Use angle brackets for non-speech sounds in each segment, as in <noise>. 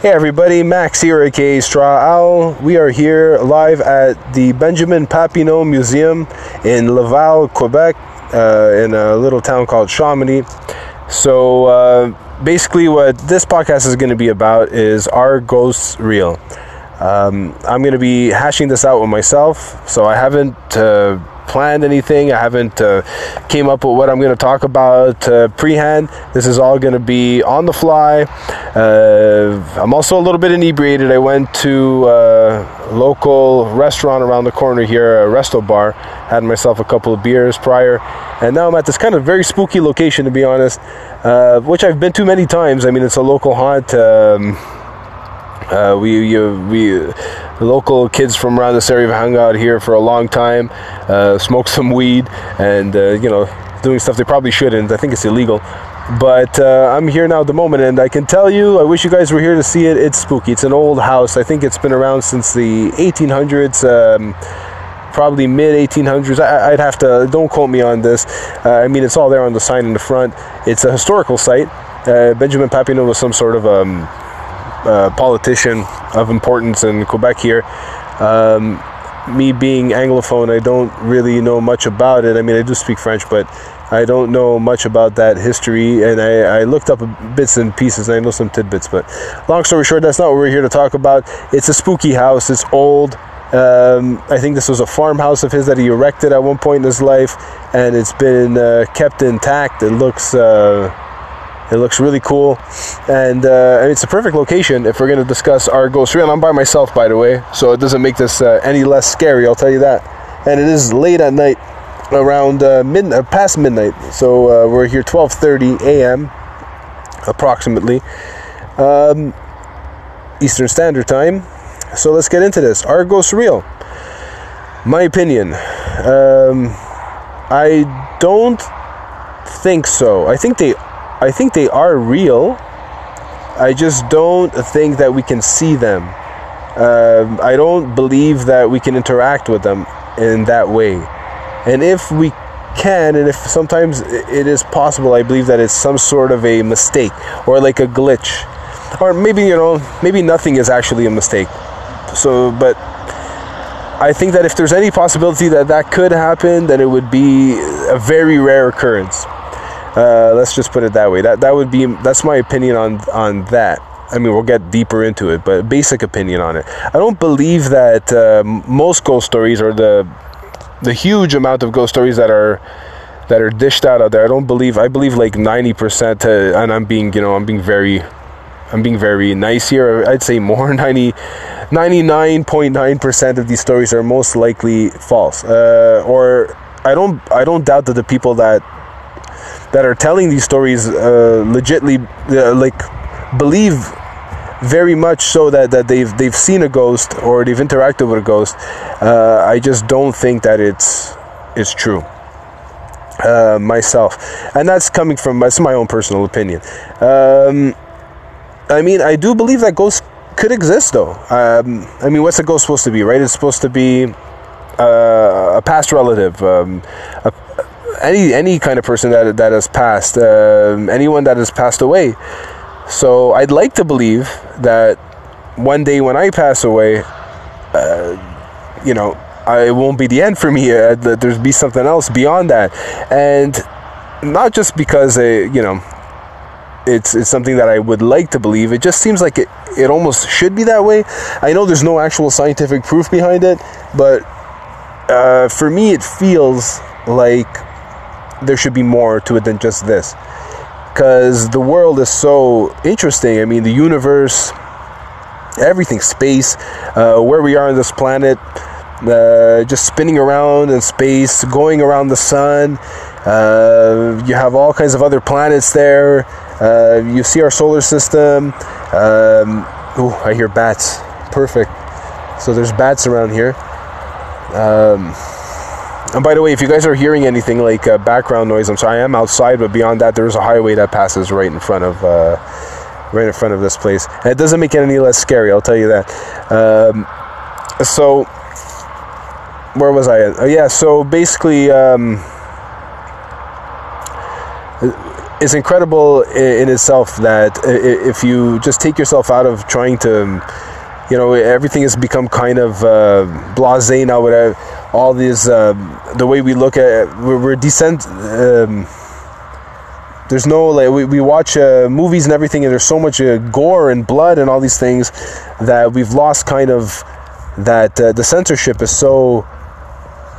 Hey everybody, Max here, aka Straw Owl. We are here live at the Benjamin Papineau Museum in Laval, Quebec, uh, in a little town called Chomedey. So uh, basically, what this podcast is going to be about is are ghosts real? Um, I'm going to be hashing this out with myself, so I haven't. Uh, planned anything. I haven't uh, came up with what I'm going to talk about uh, prehand. This is all going to be on the fly. Uh, I'm also a little bit inebriated. I went to a local restaurant around the corner here, a resto bar. Had myself a couple of beers prior, and now I'm at this kind of very spooky location, to be honest, uh, which I've been to many times. I mean, it's a local haunt. Um, uh, we you, we local kids from around this area have hung out here for a long time, uh, smoked <laughs> some weed, and uh, you know doing stuff they probably shouldn't. I think it's illegal. But uh, I'm here now at the moment, and I can tell you, I wish you guys were here to see it. It's spooky. It's an old house. I think it's been around since the 1800s. Um, probably mid 1800s. I, would have to, don't quote me on this. Uh, I mean, it's all there on the sign in the front. It's a historical site. Uh, Benjamin Papineau was some sort of um, uh, politician of importance in Quebec here. Um, me being Anglophone, I don't really know much about it. I mean, I do speak French, but I don't know much about that history. And I, I looked up bits and pieces, and I know some tidbits. But long story short, that's not what we're here to talk about. It's a spooky house. It's old. Um, I think this was a farmhouse of his that he erected at one point in his life, and it's been uh, kept intact. It looks. Uh, it looks really cool, and uh, it's a perfect location if we're going to discuss our ghost real. I'm by myself, by the way, so it doesn't make this uh, any less scary. I'll tell you that. And it is late at night, around uh, uh, past midnight. So uh, we're here 12:30 a.m. approximately, um, Eastern Standard Time. So let's get into this. Are ghosts real? My opinion. Um, I don't think so. I think they I think they are real. I just don't think that we can see them. Um, I don't believe that we can interact with them in that way. And if we can, and if sometimes it is possible, I believe that it's some sort of a mistake or like a glitch. Or maybe, you know, maybe nothing is actually a mistake. So, but I think that if there's any possibility that that could happen, then it would be a very rare occurrence. Uh, let's just put it that way. That that would be that's my opinion on on that. I mean, we'll get deeper into it, but basic opinion on it. I don't believe that uh, most ghost stories or the the huge amount of ghost stories that are that are dished out out there. I don't believe. I believe like ninety percent. And I'm being, you know, I'm being very, I'm being very nice here. I'd say more <laughs> 90. 99.9% of these stories are most likely false uh, or i don't i don't doubt that the people that that are telling these stories uh, legitly uh, like believe very much so that, that they've they've seen a ghost or they've interacted with a ghost. Uh, I just don't think that it's it's true. Uh, myself, and that's coming from that's my own personal opinion. Um, I mean, I do believe that ghosts could exist, though. Um, I mean, what's a ghost supposed to be, right? It's supposed to be uh, a past relative, um, a, any any kind of person that that has passed, um, anyone that has passed away. So I'd like to believe that one day when I pass away, uh, you know, I, it won't be the end for me. Uh, that there's be something else beyond that, and not just because uh, you know it's it's something that I would like to believe. It just seems like it it almost should be that way. I know there's no actual scientific proof behind it, but uh, for me, it feels like there should be more to it than just this. Because the world is so interesting. I mean, the universe, everything, space, uh, where we are on this planet, uh, just spinning around in space, going around the sun. Uh, you have all kinds of other planets there. Uh, you see our solar system. Um, oh, I hear bats. Perfect. So there's bats around here. Um, and by the way, if you guys are hearing anything like uh, background noise, I'm sorry, I am outside, but beyond that, there's a highway that passes right in front of, uh, right in front of this place. And it doesn't make it any less scary. I'll tell you that. Um, so, where was I? Oh, yeah. So basically, um, is incredible in, itself that if you just take yourself out of trying to you know everything has become kind of uh, blasé now uh, all these uh, the way we look at we're, we're descent um, there's no like we, we watch uh, movies and everything and there's so much uh, gore and blood and all these things that we've lost kind of that uh, the censorship is so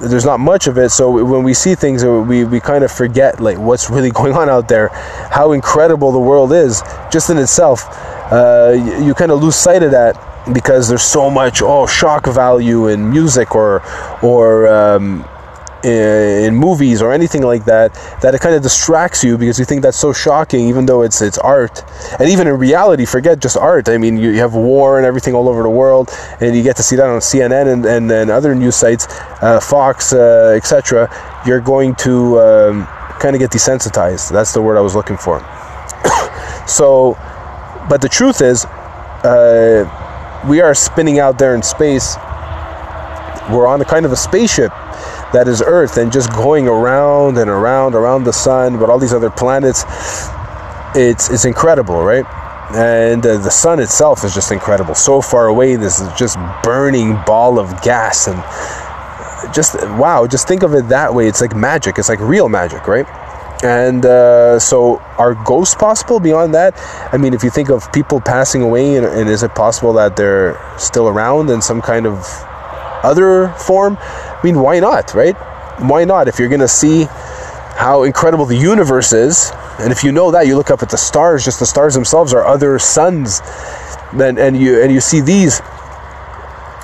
there's not much of it. So when we see things uh, we, we kind of forget like what's really <laughs> going on out there how incredible the world is just in itself. Uh, you, you kind of lose sight of that because there's so much oh shock value in music or or um, in, movies or anything like that that it kind of distracts you because you think that's so shocking even though it's it's art. And even in reality forget just art. I mean you, you have war and everything all over the world and you get to see that on cnn and, and, and other news sites uh, fox uh, etc you're going to um, kind of get desensitized. That's the word i was looking for. <coughs> So but the truth is uh, we are spinning out there in space we're on a kind of a spaceship that is Earth and just going around and around around the sun, but all these other planets. It's it's incredible, right? And uh, the sun itself is just incredible. So far away, this is just burning ball of gas and just wow. Just think of it that way. It's like magic. It's like real magic, right? And uh, so, are ghosts possible beyond that? I mean, if you think of people passing away, and, and is it possible that they're still around in some kind of other form? I mean, why not, right? Why not? If you're going to see how incredible the universe is, and if you know that, you look up at the stars, just the stars themselves are other suns, and, and you and you see these.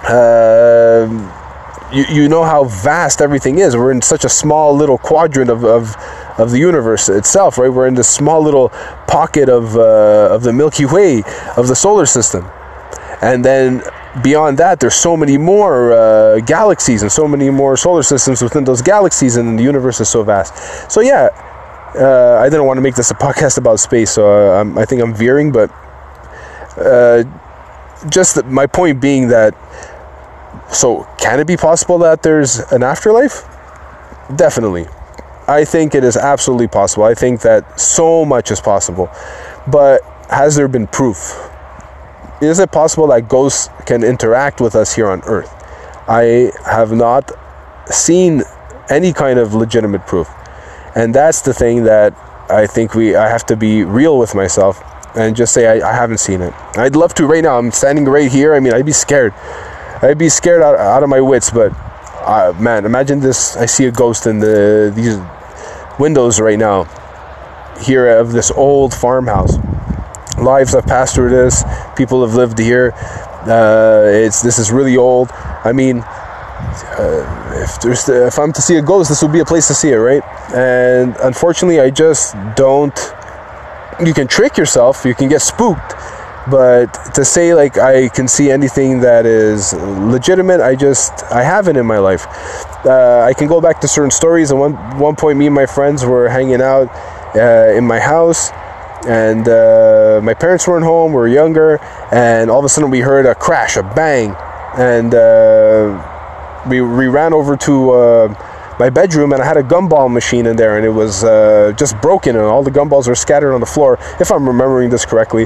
Uh, you, you know how vast everything is. We're in such a small little quadrant of, of, of the universe itself, right? We're in this small little pocket of, uh, of the Milky Way, of the solar system. And then beyond that, there's so many more uh, galaxies and so many more solar systems within those galaxies, and the universe is so vast. So yeah, uh, I didn't want to make this a podcast about space, so uh, i think I'm veering, but uh, just the, my point being that. So, can it be possible that there's an afterlife? Definitely. I think it is absolutely possible. I think that so much is possible. But has there been proof? is it possible that ghosts can interact with us here on Earth? I have not seen any kind of legitimate proof. And that's the thing that I think we I have to be real with myself and just say I, I haven't seen it. I'd love to right now. I'm standing right here. I mean, I'd be scared. I'd be scared out, out of my wits, but uh, man, imagine this. I see a ghost in the these windows right now here of this old farmhouse lives have passed through this. People have lived here. Uh, it's this is really old. I mean, uh, if there's the, if I'm to see a ghost, this would be a place to see it, right? And unfortunately, I just don't. You can trick yourself. You can get spooked. But to say like I can see anything that is legitimate, I just I haven't in my life. Uh, I can go back to certain stories. At one one point, me and my friends were hanging out uh, in my house and uh, my parents weren't home. We were younger, and all of a sudden we heard a crash, a bang, and uh, we we ran over to uh, my bedroom, and I had a gumball machine in there, and it was uh, just broken, and all the gumballs were scattered on the floor. If I'm remembering this correctly,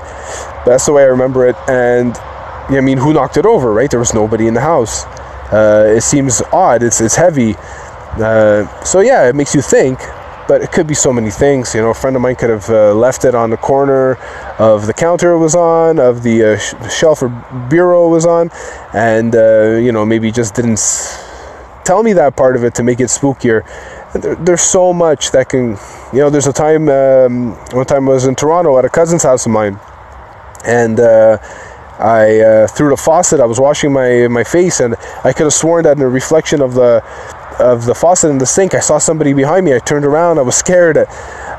that's the way I remember it. And I mean, who knocked it over? Right? There was nobody in the house. Uh, it seems odd. It's it's heavy. Uh, so yeah, it makes you think but it could be so many things. You know, a friend of mine could have uh, left it on the corner of the counter it was on, of the uh, sh- shelf or bureau it was on, and uh, you know maybe just didn't s- tell me that part of it to make it spookier. There, there's so much that can, you know. There's a time, um, one time I was in Toronto at a cousin's house of mine, and. Uh, I uh, through the faucet. I was washing my my face, and I could have sworn that in the reflection of the of the faucet in the sink, I saw somebody behind me. I turned around. I was scared.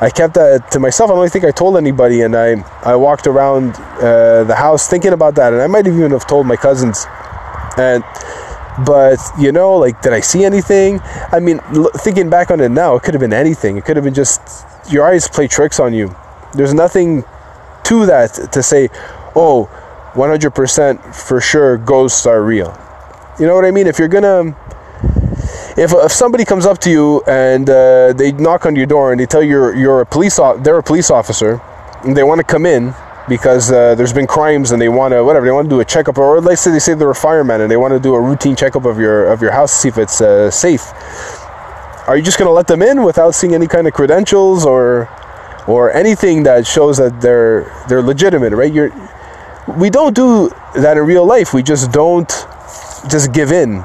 I kept that to myself. I don't think I told anybody, and I I walked around uh, the house thinking about that, and I might even have told my cousins. And but you know, like, did I see anything? I mean, l- thinking back on it now, it could have been anything. It could have been just your eyes play tricks on you. There's nothing to that to say, oh, 100% for sure ghosts are real. You know what I mean? If you're gonna if, if somebody comes up to you and uh, they knock on your door and they tell you you're, you're a police they're a police officer and they want to come in because uh, there's been crimes and they want to whatever they want to do a checkup or let's say they say they're a fireman and they want to do a routine checkup of your of your house to see if it's uh, safe. Are you just going to let them in without seeing any kind of credentials or or anything that shows that they're they're legitimate right? You're we don't do that in real life. We just don't just give in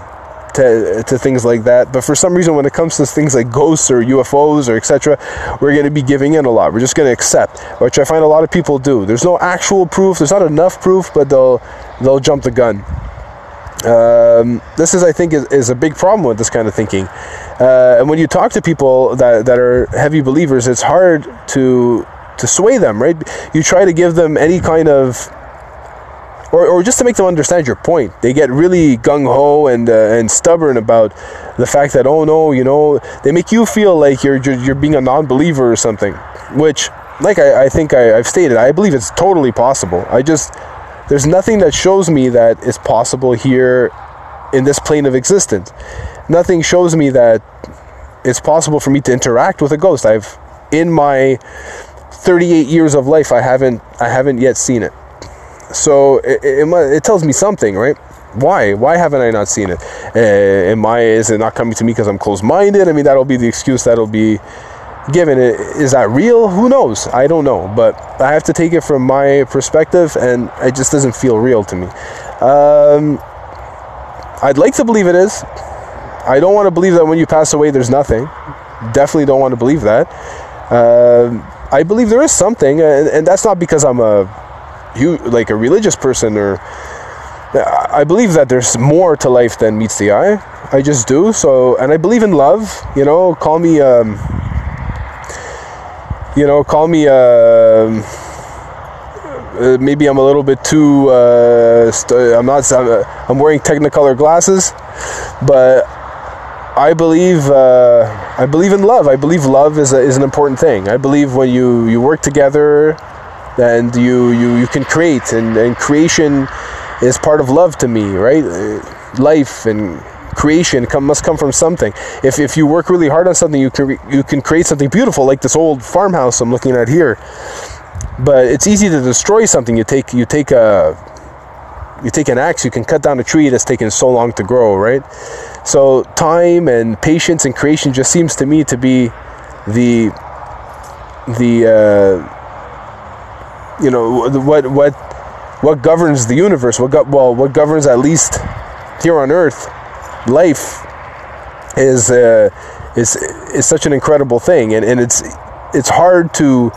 to, to things like that. But for some reason, when it comes to things like ghosts or UFOs or etc., we're going to be giving in a lot. We're just going to accept, which I find a lot of people do. There's no actual proof. There's not enough proof, but they'll they'll jump the gun. Um, this is, I think, is, is a big problem with this kind of thinking. Uh, and when you talk to people that, that are heavy believers, it's hard to to sway them, right? You try to give them any kind of or, or just to make them understand your point. They get really gung ho and uh, and stubborn about the fact that oh no, you know, they make you feel like you're you're, you're being a non-believer or something. Which, like I, I think I, I've stated, I believe it's totally possible. I just there's nothing that shows me that it's possible here in this plane of existence. Nothing shows me that it's possible for me to interact with a ghost. I've in my 38 years of life, I haven't I haven't yet seen it. So it, it, it, tells me something, right? Why? Why haven't I not seen it? Uh, am I? Is it not coming to me because I'm closed-minded? I mean, that'll be the excuse that'll be given. Is that real? Who knows? I don't know. But I have to take it from my perspective, and it just doesn't feel real to me. Um, I'd like to believe it is. I don't want to believe that when you pass away, there's nothing. Definitely don't want to believe that. Uh, I believe there is something, and, and that's not because I'm a you like a religious person or I believe that there's more to life than meets the eye. I just do. So, and I believe in love. You know, call me, um, you know, call me. Uh, uh, maybe I'm a little bit too. Uh, st- I'm not. I'm, I'm, wearing Technicolor glasses, but I believe. Uh, I believe in love. I believe love is a, is an important thing. I believe when you you work together and you you, you can create and, and creation is part of love to me right? Life and creation come, must come from something. If, if you work really hard on something you can you can create something beautiful like this old farmhouse i'm looking at here. But it's easy to destroy something. You take you take a you take an axe you can cut down a tree that's taken so long to grow right? So time and patience and creation just seems to me to be the the uh, you know what what what governs the universe? What well what governs at least here on earth life is uh, is is such an incredible thing. And, and it's it's hard to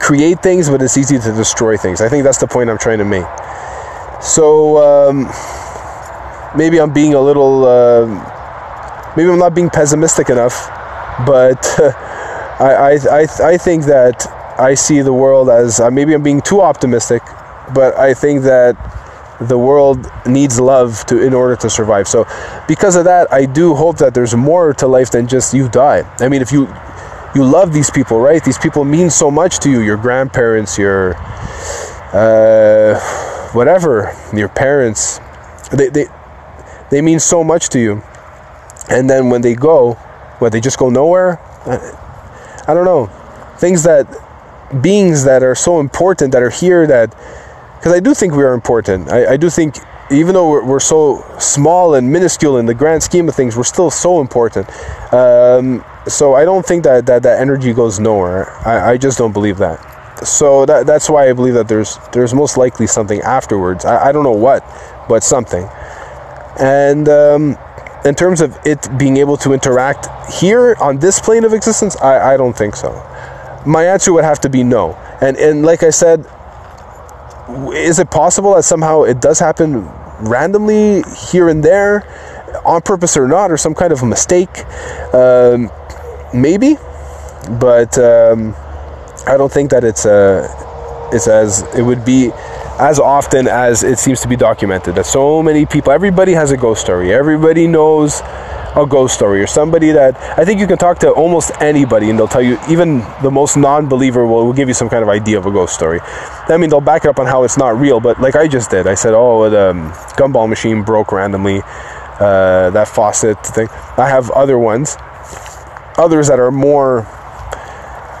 create things but it's easy to destroy things. I think that's the point i'm trying to make. So um, maybe i'm being a little uh, maybe i'm not being pessimistic enough but <laughs> I, I, I, I think that I see the world as uh, maybe I'm being too optimistic, but I think that the world needs love to in order to survive. So because of that, I do hope that there's more to life than just you die. I mean, if you you love these people, right? These people mean so much to you. Your grandparents, your uh, whatever, your parents, they they they mean so much to you. And then when they go, what they just go nowhere. I, I don't know. Things that beings that are so important that are here that because I do think we are important. I, I do think even though we're, we're, so small and minuscule in the grand scheme of things, we're still so important. Um, so I don't think that, that that energy goes nowhere. I, I just don't believe that. So that, that's why I believe that there's there's most likely something afterwards. I, I don't know what, but something. And um, in terms of it being able to interact here on this plane of existence, I, I don't think so my answer would have to be no. And and like I said, is it possible that somehow it does happen randomly here and there, on purpose or not, or some kind of a mistake? Um, maybe, but um, I don't think that it's uh, it's as it would be as often as it seems to be documented. That so many people, everybody has a ghost story. Everybody knows a ghost story or somebody that I think you can talk to almost anybody and they'll tell you, even the most non believer will, will give you some kind of idea of a ghost story. I mean, they'll back it up on how it's not real, but like I just did, I said, oh, the um, gumball machine broke randomly. uh, that faucet thing. I have other ones, others that are more.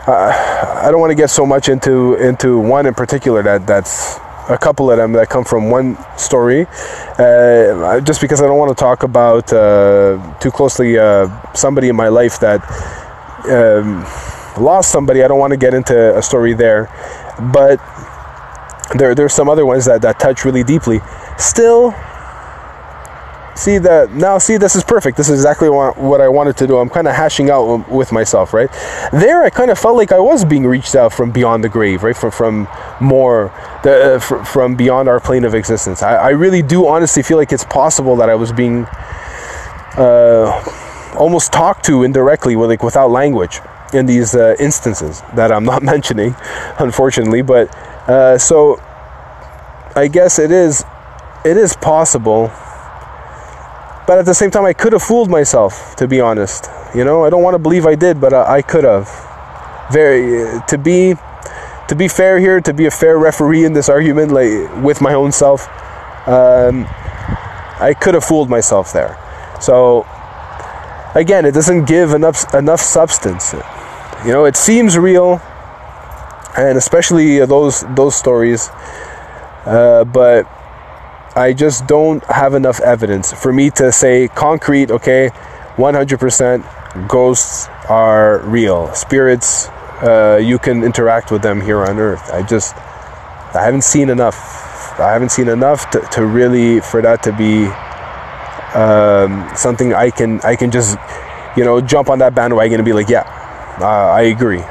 Uh, I don't want to get so much into into one in particular that that's a couple of them that come from one story, uh, just because I don't want to talk about uh, too closely uh, somebody in my life that um, lost somebody. I don't want to get into a story there, but there there's some other ones that that touch really deeply. Still, see that now see this is perfect. This is exactly what, i wanted to do. I'm kind of hashing out with myself right? There i kind of felt like i was being reached out from beyond the grave right? From from more the, uh, from beyond our plane of existence. I, I, really do honestly feel like it's possible that i was being uh, almost talked to indirectly with like without language in these uh, instances that i'm not <laughs> mentioning unfortunately. But uh, so i guess it is it is possible but at the same time, I could have fooled myself, to be honest. You know, I don't want to believe I did, but I, I could have. Very to be to be fair here, to be a fair referee in this argument, like with my own self, um, I could have fooled myself there. So again, it doesn't give enough enough substance. You know, it seems real, and especially those those stories. Uh, but I just don't have enough evidence for me to say concrete, okay, 100% ghosts are real. Spirits, uh, you can interact with them here on earth. I just, I haven't seen enough. I haven't seen enough to, to really, for that to be um, something I can, I can just, you know, jump on that bandwagon and be like, yeah, uh, I agree.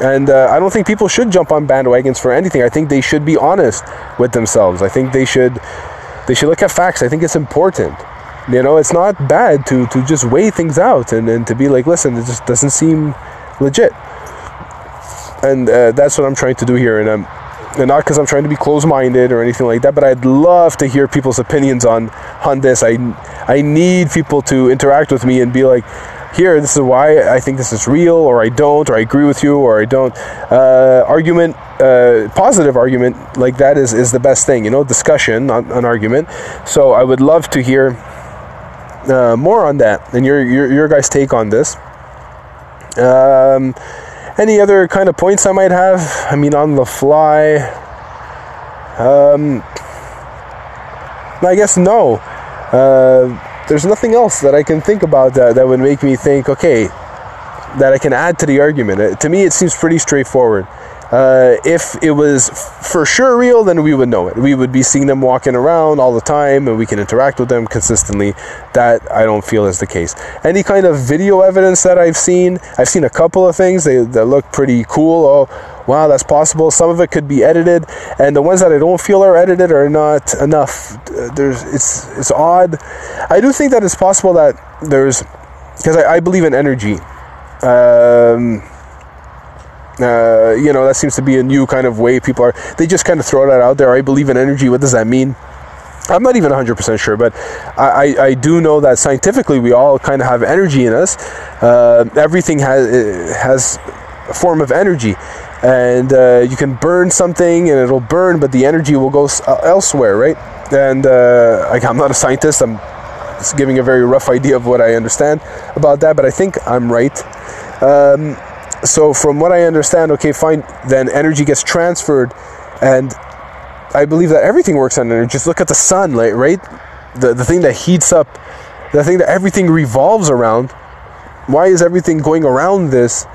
And uh, I don't think people should jump on bandwagons for anything. I think they should be honest with themselves. I think they should they should look at facts. I think it's important. You know, it's not bad to to just weigh things out and, and to be like, listen, it just doesn't seem legit. And uh, that's what I'm trying to do here. And I'm and not because I'm trying to be close-minded or anything like that, but I'd love to hear people's opinions on on this. I I need people to interact with me and be like, here, this is why I think this is real, or I don't, or I agree with you, or I don't. Uh, argument, uh, positive argument like that is, is the best thing, you know, discussion, not an argument. So I would love to hear uh, more on that and your, your, your guys' take on this. Um, any other kind of points I might have? I mean, on the fly. Um, I guess no. Uh, there's nothing else that I can think about that, that would make me think, okay, that I can add to the argument. Uh, to me, it seems pretty straightforward. Uh, if it was for sure real, then we would know it. We would be seeing them walking around all the time and we can interact with them consistently. That I don't feel is the case. Any kind of video evidence that I've seen, I've seen a couple of things they, that look pretty cool. Oh, wow, that's possible. Some of it could be edited, and the ones that I don't feel are edited are not enough. There's it's it's odd. I do think that it's possible that there's because I, I, believe in energy. Um, uh, you know, that seems to be a new kind of way people are. They just kind of throw that out there. I believe in energy. What does that mean? I'm not even 100% sure, but I, I, I, do know that scientifically we all kind of have energy in us. Uh, everything has has a form of energy and uh, you can burn something and it'll burn but the energy will go uh, elsewhere right and uh, i'm not a scientist i'm giving a very rough idea of what i understand about that but i think i'm right um, so from what i understand okay fine then energy gets transferred and i believe that everything works on energy just look at the sun right the, the thing that heats up the thing that everything revolves around why is everything going around this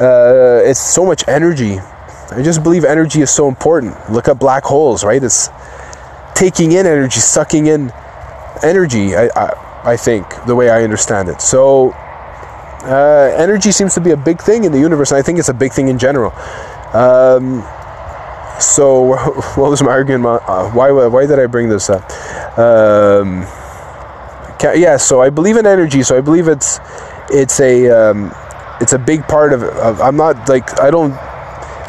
uh, it's so much energy. I just believe energy is so important. Look at black holes, right? It's taking in energy, sucking in energy. I, I, I think the way I understand it. So uh, energy seems to be a big thing in the universe, and I think it's a big thing in general. Um, so <laughs> what was my argument? Uh, why why did I bring this up? Um, yeah, so I believe in energy. So I believe it's it's a um, it's a big part of, of I'm not like I don't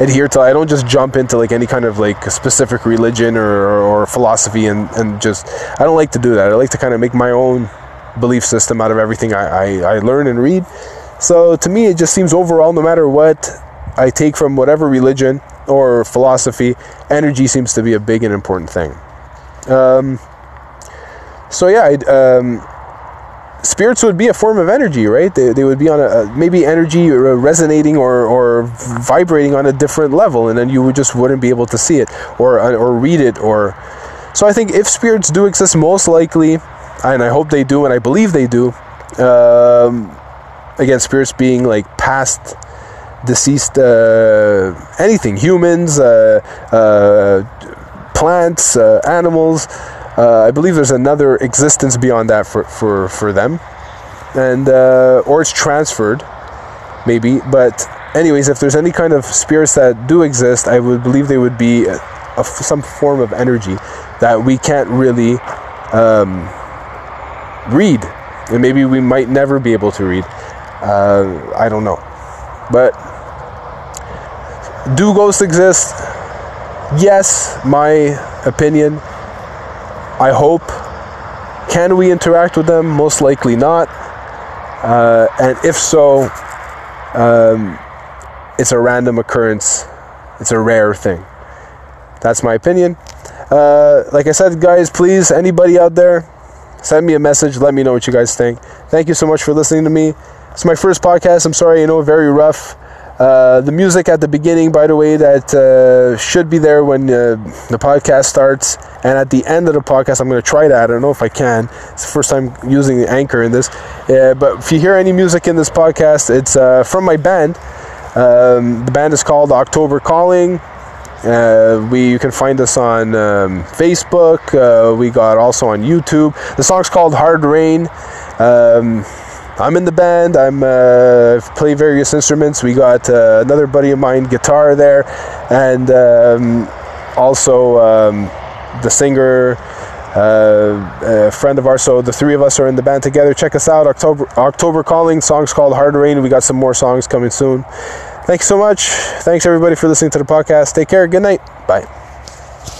adhere to I don't just jump into like any kind of like specific religion or, or, or philosophy and, and just I don't like to do that. I like to kind of make my own belief system out of everything I, I, I learn and read. So to me it just seems overall no matter what I take from whatever religion or philosophy, energy seems to be a big and important thing. Um, so yeah, um, spirits would be a form of energy, right? They, they would be on a, a maybe energy resonating or, or vibrating on a different level, and then you would just wouldn't be able to see it or or read it or. So I think if spirits do exist, most likely, and I hope they do, and I believe they do. Um, again, spirits being like past deceased uh, anything, humans, uh, uh, plants, uh, animals. Uh, I believe there's another existence beyond that for, for, for them. And, uh, or it's transferred, maybe. But, anyways, if there's any kind of spirits that do exist, I would believe they would be a, a, some form of energy that we can't really um, read. And maybe we might never be able to read. Uh, I don't know. But, do ghosts exist? Yes, my opinion I hope. Can we interact with them? Most likely not. Uh, and if so, um, it's a random occurrence. It's a rare thing. That's my opinion. Uh, like I said, guys, please, anybody out there, send me a message. Let me know what you guys think. Thank you so much for listening to me. It's my first podcast. I'm sorry, you know, very rough. Uh, the music at the beginning, by the way, that uh, should be there when uh, the podcast starts, and at the end of the podcast, I'm going to try that. I don't know if I can. It's the first time using the anchor in this. but if you hear any music in this podcast, it's uh, from my band. Um, the band is called October Calling. Uh, we you can find us on um, Facebook. Uh, we got also on YouTube. The song's called Hard Rain. Um, I'm in the band. I'm uh, play various instruments. We got uh, another buddy of mine, guitar there, and um, also um, the singer, uh, a friend of ours. So the three of us are in the band together. Check us out. October October Calling. Song's called Hard Rain. We got some more songs coming soon. Thanks so much. Thanks everybody for listening to the podcast. Take care. Good night. Bye.